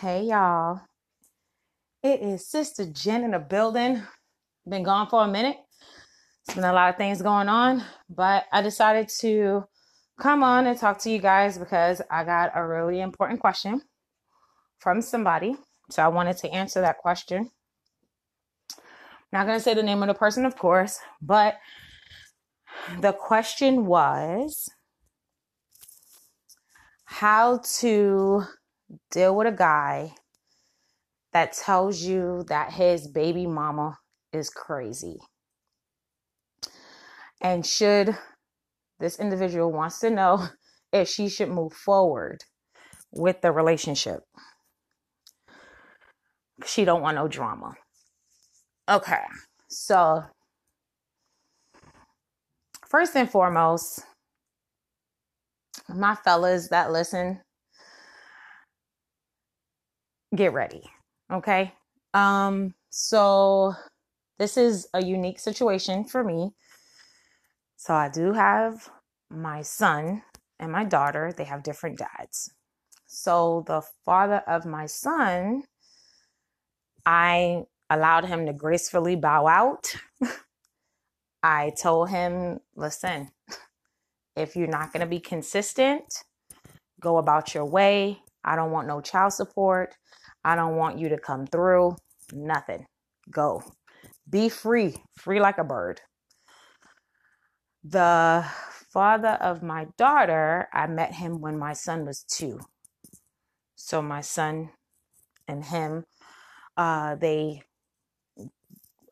Hey y'all. It is Sister Jen in the building. Been gone for a minute. It's been a lot of things going on, but I decided to come on and talk to you guys because I got a really important question from somebody. So I wanted to answer that question. I'm Not going to say the name of the person, of course, but the question was how to deal with a guy that tells you that his baby mama is crazy. And should this individual wants to know if she should move forward with the relationship. She don't want no drama. Okay. So first and foremost, my fellas that listen, get ready. Okay. Um, so this is a unique situation for me. So I do have my son and my daughter, they have different dads. So the father of my son, I allowed him to gracefully bow out. I told him, listen, if you're not going to be consistent, go about your way. I don't want no child support. I don't want you to come through. Nothing. Go. Be free, free like a bird. The father of my daughter, I met him when my son was two. So my son and him, uh, they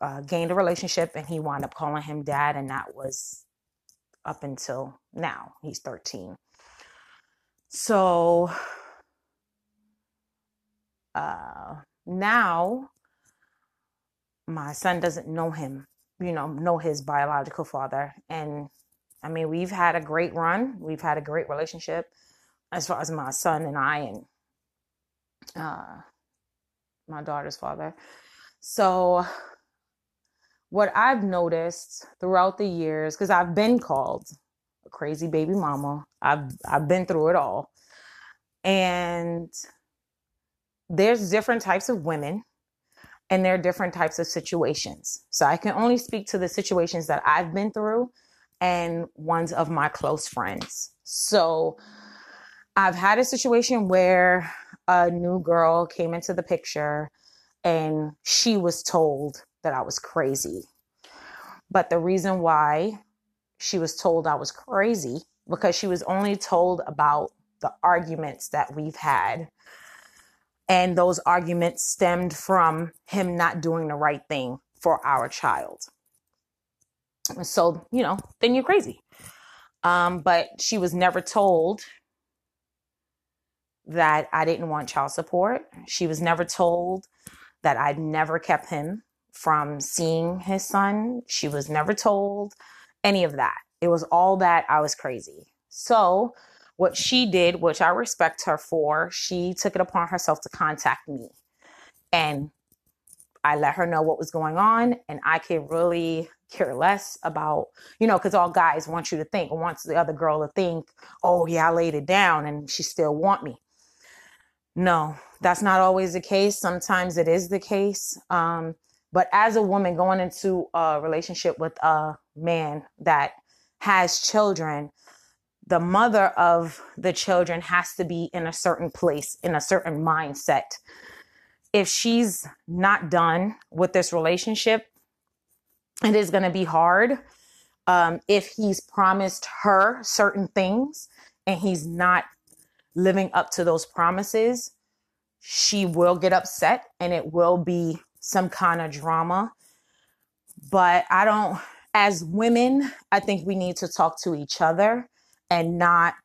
uh, gained a relationship and he wound up calling him dad, and that was up until now. He's 13. So uh, now my son doesn't know him, you know, know his biological father. And I mean, we've had a great run. We've had a great relationship as far as my son and I and uh, my daughter's father. So, what I've noticed throughout the years, because I've been called a crazy baby mama, I've I've been through it all, and there's different types of women and there are different types of situations. So I can only speak to the situations that I've been through and ones of my close friends. So I've had a situation where a new girl came into the picture and she was told that I was crazy. But the reason why she was told I was crazy because she was only told about the arguments that we've had and those arguments stemmed from him not doing the right thing for our child. So, you know, then you're crazy. Um, but she was never told that I didn't want child support. She was never told that I'd never kept him from seeing his son. She was never told any of that. It was all that I was crazy. So what she did, which I respect her for, she took it upon herself to contact me. And I let her know what was going on, and I could really care less about, you know, because all guys want you to think, wants the other girl to think, oh, yeah, I laid it down and she still want me. No, that's not always the case. Sometimes it is the case. Um, but as a woman going into a relationship with a man that has children, the mother of the children has to be in a certain place, in a certain mindset. If she's not done with this relationship, it is going to be hard. Um, if he's promised her certain things and he's not living up to those promises, she will get upset and it will be some kind of drama. But I don't, as women, I think we need to talk to each other and not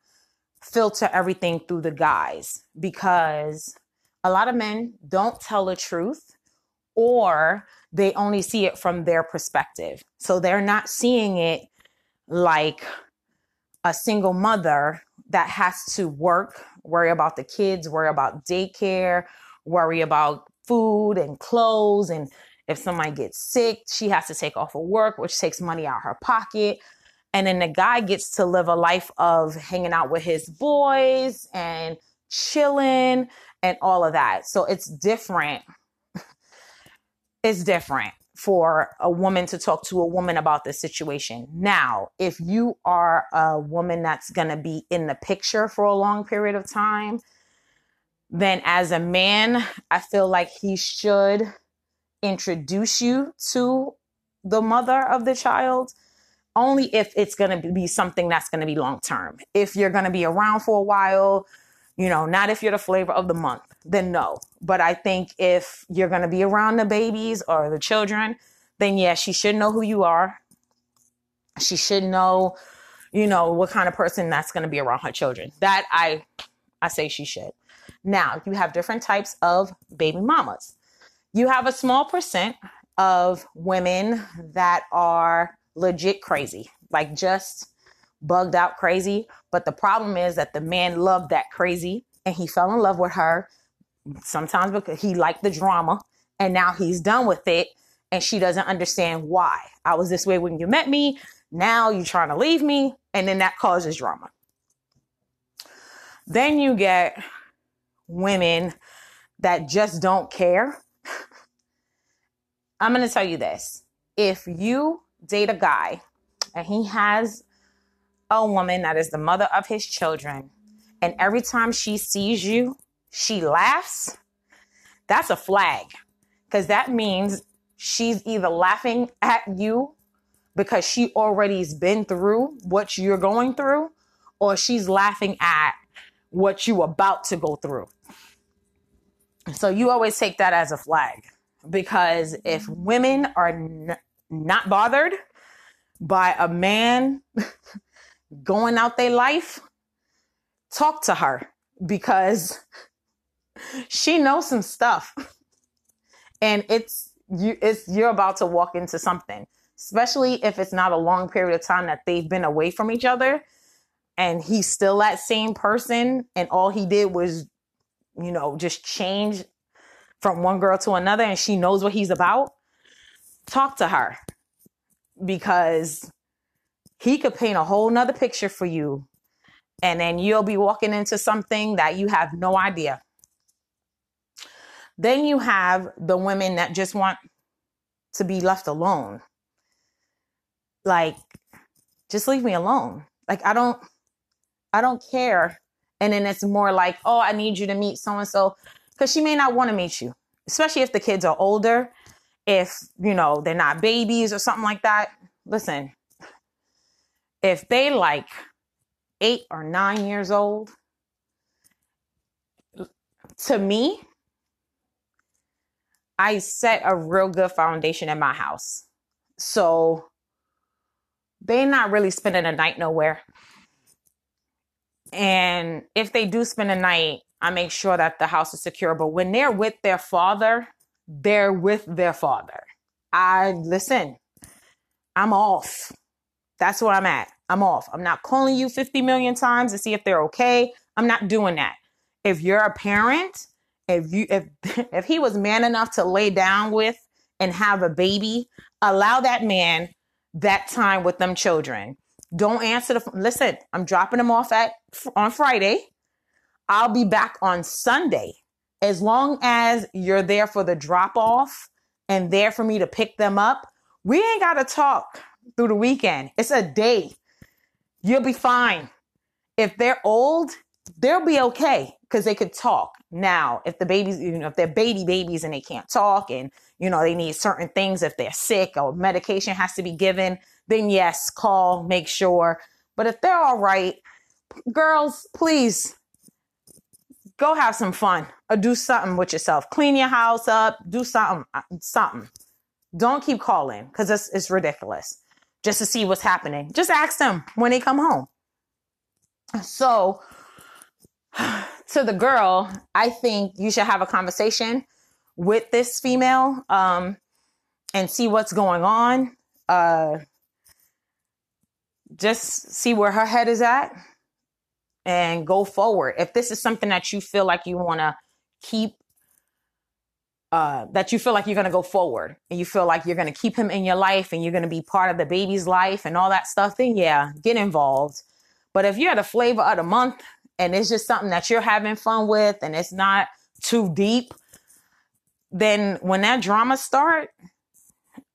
filter everything through the guys because a lot of men don't tell the truth or they only see it from their perspective. So they're not seeing it like a single mother that has to work, worry about the kids, worry about daycare, worry about food and clothes. And if somebody gets sick, she has to take off of work, which takes money out of her pocket. And then the guy gets to live a life of hanging out with his boys and chilling and all of that. So it's different. it's different for a woman to talk to a woman about this situation. Now, if you are a woman that's going to be in the picture for a long period of time, then as a man, I feel like he should introduce you to the mother of the child only if it's going to be something that's going to be long term. If you're going to be around for a while, you know, not if you're the flavor of the month, then no. But I think if you're going to be around the babies or the children, then yes, she should know who you are. She should know, you know, what kind of person that's going to be around her children. That I I say she should. Now, you have different types of baby mamas. You have a small percent of women that are legit crazy, like just bugged out crazy. But the problem is that the man loved that crazy and he fell in love with her sometimes because he liked the drama and now he's done with it and she doesn't understand why. I was this way when you met me. Now you're trying to leave me. And then that causes drama. Then you get women that just don't care. I'm going to tell you this. If you date a guy and he has a woman that is the mother of his children, and every time she sees you, she laughs, that's a flag. Because that means she's either laughing at you because she already's been through what you're going through, or she's laughing at what you about to go through. So you always take that as a flag because if women are n- not bothered by a man going out their life, talk to her because she knows some stuff. And it's you it's you're about to walk into something, especially if it's not a long period of time that they've been away from each other and he's still that same person and all he did was you know just change from one girl to another and she knows what he's about talk to her because he could paint a whole nother picture for you. And then you'll be walking into something that you have no idea. Then you have the women that just want to be left alone. Like just leave me alone. Like i don't i don't care. And then it's more like oh i need you to meet so and so. Because she may not want to meet you especially if the kids are older if you know they're not babies or something like that. Listen if they like eight or nine years old to me i set a real good foundation in my house. So they're not really spending a night nowhere. And if they do spend a night i make sure that the house is secure. But when they're with their father they're with their father. I listen, I'm off. That's where I'm at. I'm off. I'm not calling you 50 million times to see if they're okay. I'm not doing that. If you're a parent, if you if if he was man enough to lay down with and have a baby, allow that man that time with them children. Don't answer the listen, I'm dropping them off at on Friday. I'll be back on Sunday as long as you're there for the drop off and there for me to pick them up, we ain't got to talk through the weekend. It's a day. You'll be fine. If they're old, they'll be okay because they could talk. Now, if the babies, you know, if they're baby babies and they can't talk and, you know, they need certain things, if they're sick or medication has to be given, then yes, call, make sure. But if they're all right, girls, please go have some fun or do something with yourself. Clean your house up, do something, uh, something. Don't keep calling because it's, it's ridiculous just to see what's happening. Just ask them when they come home. So, to the girl, I think you should have a conversation with this female um, and see what's going on. Uh, just see where her head is at and go forward. If this is something that you feel like you want to keep, uh, that you feel like you're going to go forward and you feel like you're going to keep him in your life and you're going to be part of the baby's life and all that stuff, then yeah, get involved. But if you're the flavor of the month and it's just something that you're having fun with and it's not too deep, then when that drama start,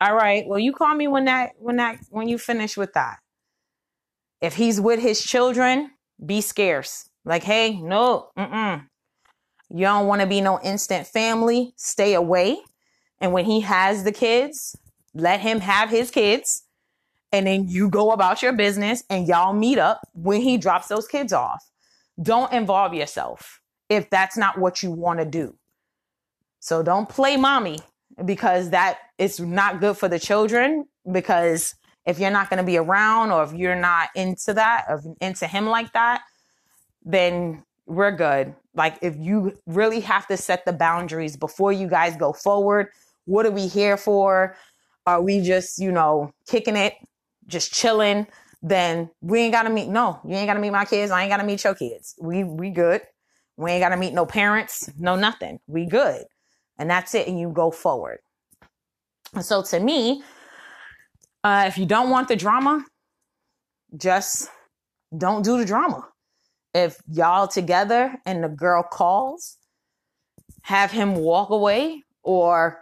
all right, well you call me when that when that when you finish with that. If he's with his children, be scarce. Like, hey, no, mm-mm. You don't want to be no instant family. Stay away. And when he has the kids, let him have his kids. And then you go about your business and y'all meet up when he drops those kids off. Don't involve yourself if that's not what you want to do. So don't play mommy because that is not good for the children because if you're not going to be around or if you're not into that, into him like that, then we're good. Like if you really have to set the boundaries before you guys go forward, what are we here for? Are we just, you know, kicking it, just chilling? Then we ain't gotta meet. No, you ain't gotta meet my kids. I ain't gotta meet your kids. We we good. We ain't gotta meet no parents, no nothing. We good, and that's it. And you go forward. So to me, uh, if you don't want the drama, just don't do the drama. If y'all together and the girl calls, have him walk away or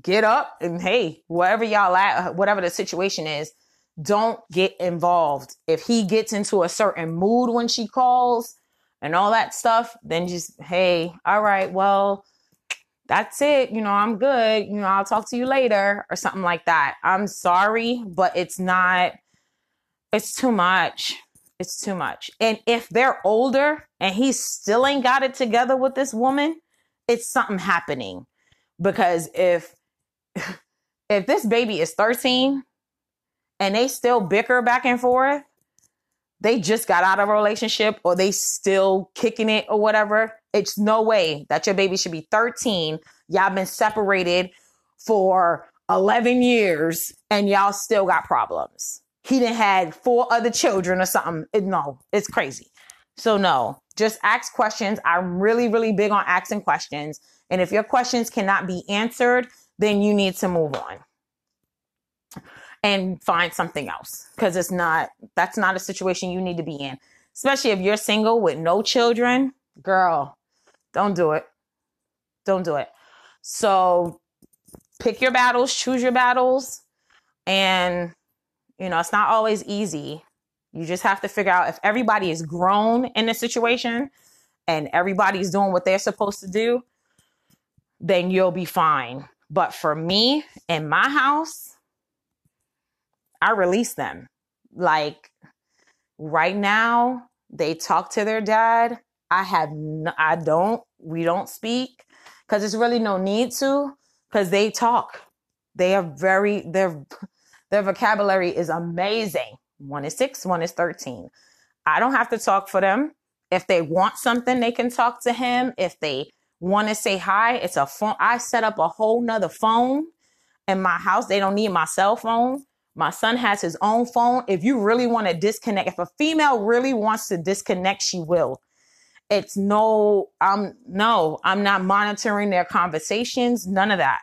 get up and hey, wherever y'all at, whatever the situation is, don't get involved. If he gets into a certain mood when she calls and all that stuff, then just, hey, all right, well, that's it. You know, I'm good. You know, I'll talk to you later or something like that. I'm sorry, but it's not, it's too much. It's too much. And if they're older and he still ain't got it together with this woman, it's something happening. Because if, if this baby is 13 and they still bicker back and forth, they just got out of a relationship or they still kicking it or whatever. It's no way that your baby should be 13. Y'all been separated for 11 years and y'all still got problems. He didn't had four other children or something. It, no, it's crazy. So no, just ask questions. I'm really, really big on asking questions. And if your questions cannot be answered, then you need to move on and find something else because it's not that's not a situation you need to be in especially if you're single with no children girl don't do it don't do it so pick your battles choose your battles and you know it's not always easy you just have to figure out if everybody is grown in the situation and everybody's doing what they're supposed to do then you'll be fine but for me in my house I release them. Like right now, they talk to their dad. I have, I don't, we don't speak because there's really no need to because they talk. They are very, their, their vocabulary is amazing. One is six, one is 13. I don't have to talk for them. If they want something, they can talk to him. If they want to say hi, it's a phone. I set up a whole nother phone in my house. They don't need my cell phone. My son has his own phone. If you really want to disconnect, if a female really wants to disconnect, she will. It's no, I'm no, I'm not monitoring their conversations, none of that.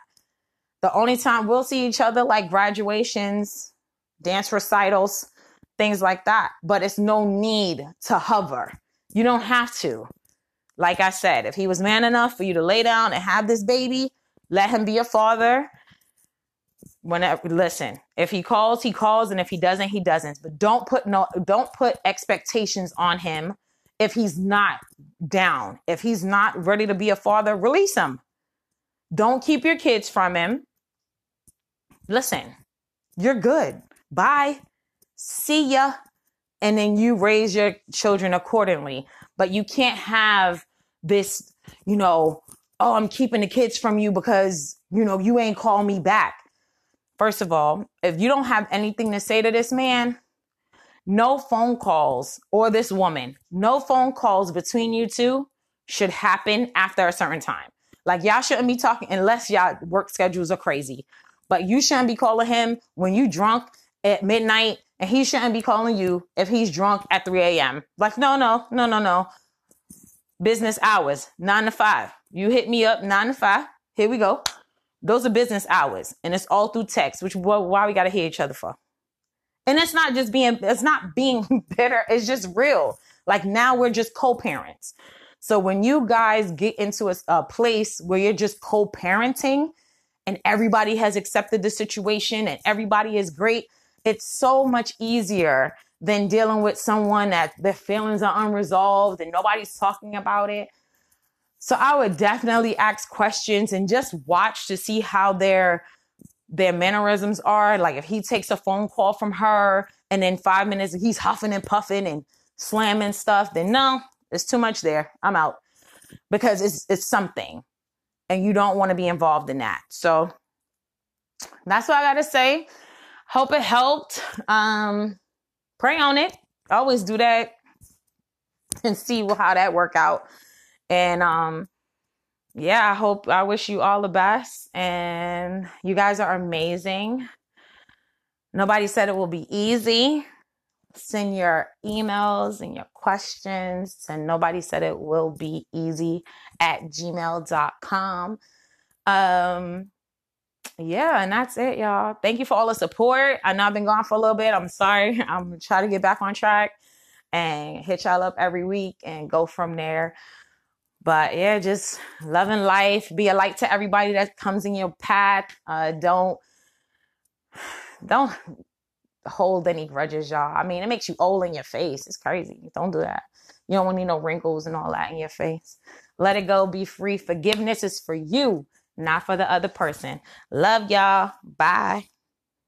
The only time we'll see each other like graduations, dance recitals, things like that. But it's no need to hover. You don't have to. Like I said, if he was man enough for you to lay down and have this baby, let him be a father whenever listen if he calls he calls and if he doesn't he doesn't but don't put no don't put expectations on him if he's not down if he's not ready to be a father release him. Don't keep your kids from him. Listen you're good. Bye. See ya. And then you raise your children accordingly. But you can't have this you know oh i'm keeping the kids from you because you know you ain't call me back. First of all, if you don't have anything to say to this man, no phone calls or this woman, no phone calls between you two should happen after a certain time. Like y'all shouldn't be talking unless y'all work schedules are crazy. But you shouldn't be calling him when you drunk at midnight and he shouldn't be calling you if he's drunk at 3 a.m. Like, no, no, no, no, no. Business hours, nine to five. You hit me up nine to five. Here we go. Those are business hours, and it's all through text. Which why we got to hear each other for? And it's not just being it's not being bitter. It's just real. Like now we're just co-parents. So when you guys get into a, a place where you're just co-parenting and everybody has accepted the situation and everybody is great, it's so much easier than dealing with someone that their feelings are unresolved and nobody's talking about it. So I would definitely ask questions and just watch to see how their their mannerisms are. Like if he takes a phone call from her and then five minutes he's huffing and puffing and slamming stuff, then no, it's too much there. I'm out because it's it's something, and you don't want to be involved in that. So that's what I got to say. Hope it helped. Um, pray on it. Always do that and see how that work out. And um, yeah, I hope I wish you all the best. And you guys are amazing. Nobody said it will be easy. Send your emails and your questions. And nobody said it will be easy at gmail.com. Um, yeah, and that's it, y'all. Thank you for all the support. I know I've been gone for a little bit. I'm sorry. I'm trying to get back on track and hit y'all up every week and go from there. But yeah, just loving life. Be a light to everybody that comes in your path. Uh, don't don't hold any grudges, y'all. I mean, it makes you old in your face. It's crazy. Don't do that. You don't want any no wrinkles and all that in your face. Let it go. Be free. Forgiveness is for you, not for the other person. Love y'all. Bye.